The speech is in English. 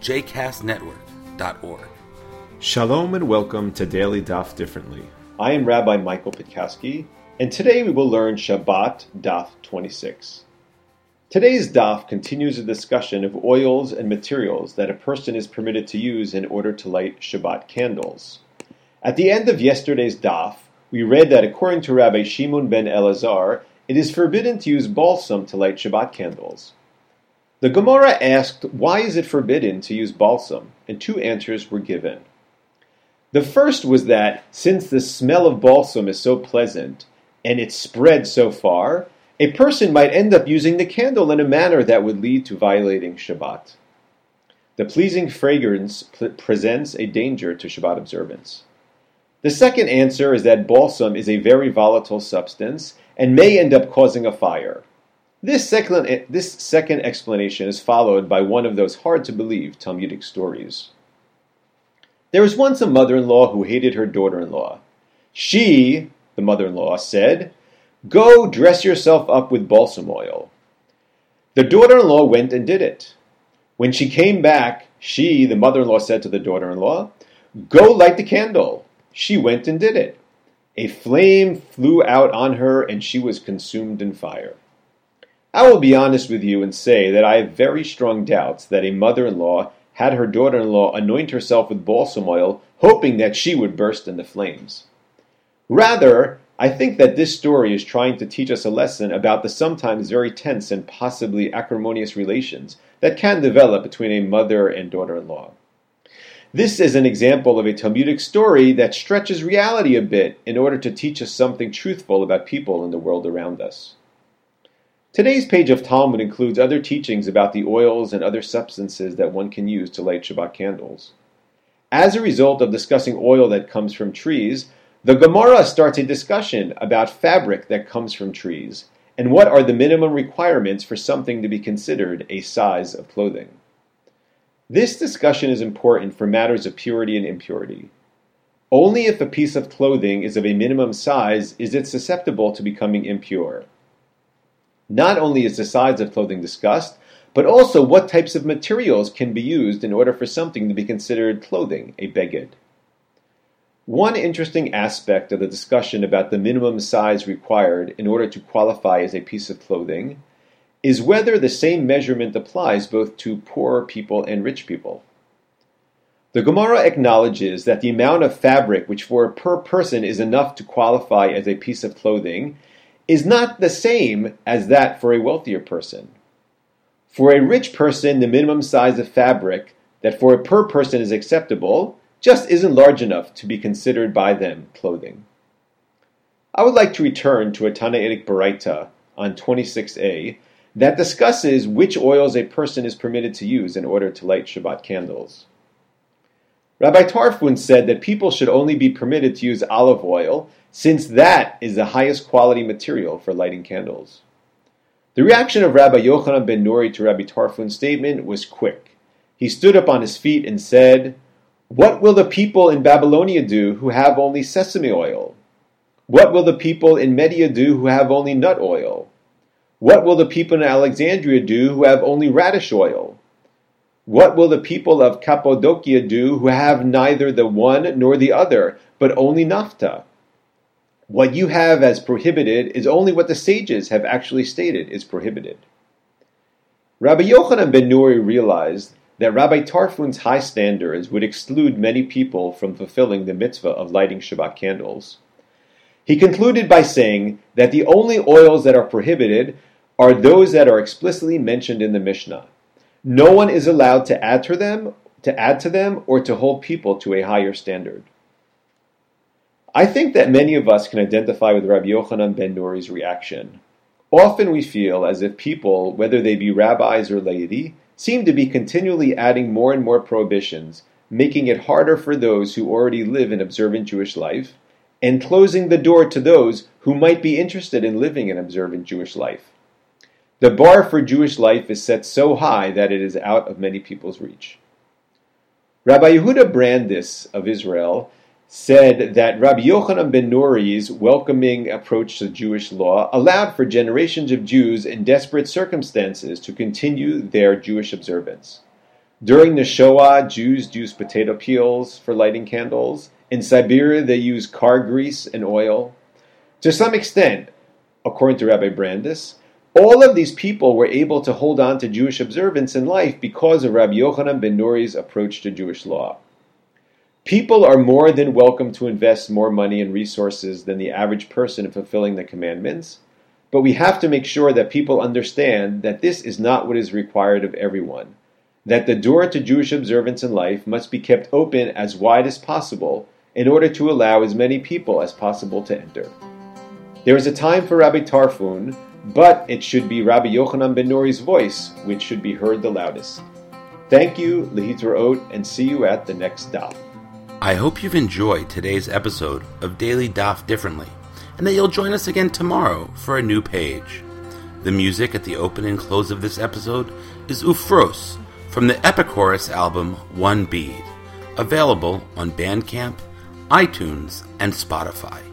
jcastnetwork.org. Shalom and welcome to Daily Daf Differently. I am Rabbi Michael Pitkowsky, and today we will learn Shabbat Daf 26. Today's Daf continues a discussion of oils and materials that a person is permitted to use in order to light Shabbat candles. At the end of yesterday's Daf, we read that according to Rabbi Shimon ben Elazar, it is forbidden to use balsam to light Shabbat candles. The Gemara asked, why is it forbidden to use balsam? And two answers were given. The first was that since the smell of balsam is so pleasant and it spreads so far, a person might end up using the candle in a manner that would lead to violating Shabbat. The pleasing fragrance presents a danger to Shabbat observance. The second answer is that balsam is a very volatile substance and may end up causing a fire. This second, this second explanation is followed by one of those hard to believe Talmudic stories. There was once a mother in law who hated her daughter in law. She, the mother in law, said, Go dress yourself up with balsam oil. The daughter in law went and did it. When she came back, she, the mother in law, said to the daughter in law, Go light the candle. She went and did it. A flame flew out on her, and she was consumed in fire. I will be honest with you and say that I have very strong doubts that a mother in law had her daughter in law anoint herself with balsam oil, hoping that she would burst into flames. Rather, I think that this story is trying to teach us a lesson about the sometimes very tense and possibly acrimonious relations that can develop between a mother and daughter in law. This is an example of a Talmudic story that stretches reality a bit in order to teach us something truthful about people in the world around us. Today's page of Talmud includes other teachings about the oils and other substances that one can use to light Shabbat candles. As a result of discussing oil that comes from trees, the Gemara starts a discussion about fabric that comes from trees and what are the minimum requirements for something to be considered a size of clothing. This discussion is important for matters of purity and impurity. Only if a piece of clothing is of a minimum size is it susceptible to becoming impure. Not only is the size of clothing discussed, but also what types of materials can be used in order for something to be considered clothing, a beged. One interesting aspect of the discussion about the minimum size required in order to qualify as a piece of clothing is whether the same measurement applies both to poor people and rich people. The Gemara acknowledges that the amount of fabric which for a per person is enough to qualify as a piece of clothing is not the same as that for a wealthier person. For a rich person, the minimum size of fabric that for a per person is acceptable just isn't large enough to be considered by them clothing. I would like to return to a Tannaitic Baraita on 26a that discusses which oils a person is permitted to use in order to light Shabbat candles. Rabbi Tarfon said that people should only be permitted to use olive oil since that is the highest quality material for lighting candles. The reaction of Rabbi Yochanan ben Nuri to Rabbi Tarfon's statement was quick. He stood up on his feet and said, What will the people in Babylonia do who have only sesame oil? What will the people in Media do who have only nut oil? What will the people in Alexandria do who have only radish oil? What will the people of Cappadocia do who have neither the one nor the other, but only naphtha? What you have as prohibited is only what the sages have actually stated is prohibited. Rabbi Yochanan ben Nuri realized that Rabbi Tarfon's high standards would exclude many people from fulfilling the mitzvah of lighting Shabbat candles. He concluded by saying that the only oils that are prohibited are those that are explicitly mentioned in the Mishnah. No one is allowed to add to them, to add to them, or to hold people to a higher standard. I think that many of us can identify with Rabbi Yochanan ben Nuri's reaction. Often we feel as if people, whether they be rabbis or laity, seem to be continually adding more and more prohibitions, making it harder for those who already live an observant Jewish life, and closing the door to those who might be interested in living an observant Jewish life. The bar for Jewish life is set so high that it is out of many people's reach. Rabbi Yehuda Brandes of Israel said that Rabbi Yochanan ben Nuri's welcoming approach to Jewish law allowed for generations of Jews in desperate circumstances to continue their Jewish observance. During the Shoah, Jews used potato peels for lighting candles. In Siberia, they used car grease and oil. To some extent, according to Rabbi Brandes, all of these people were able to hold on to Jewish observance in life because of Rabbi Yochanan ben Nuri's approach to Jewish law. People are more than welcome to invest more money and resources than the average person in fulfilling the commandments, but we have to make sure that people understand that this is not what is required of everyone, that the door to Jewish observance in life must be kept open as wide as possible in order to allow as many people as possible to enter. There is a time for Rabbi Tarfon, but it should be Rabbi Yochanan ben Nuri's voice which should be heard the loudest. Thank you, Lehitraot, and see you at the next daf. I hope you've enjoyed today's episode of Daily Daf Differently, and that you'll join us again tomorrow for a new page. The music at the open and close of this episode is Ufros from the Epichorus album One Bead, available on Bandcamp, iTunes, and Spotify.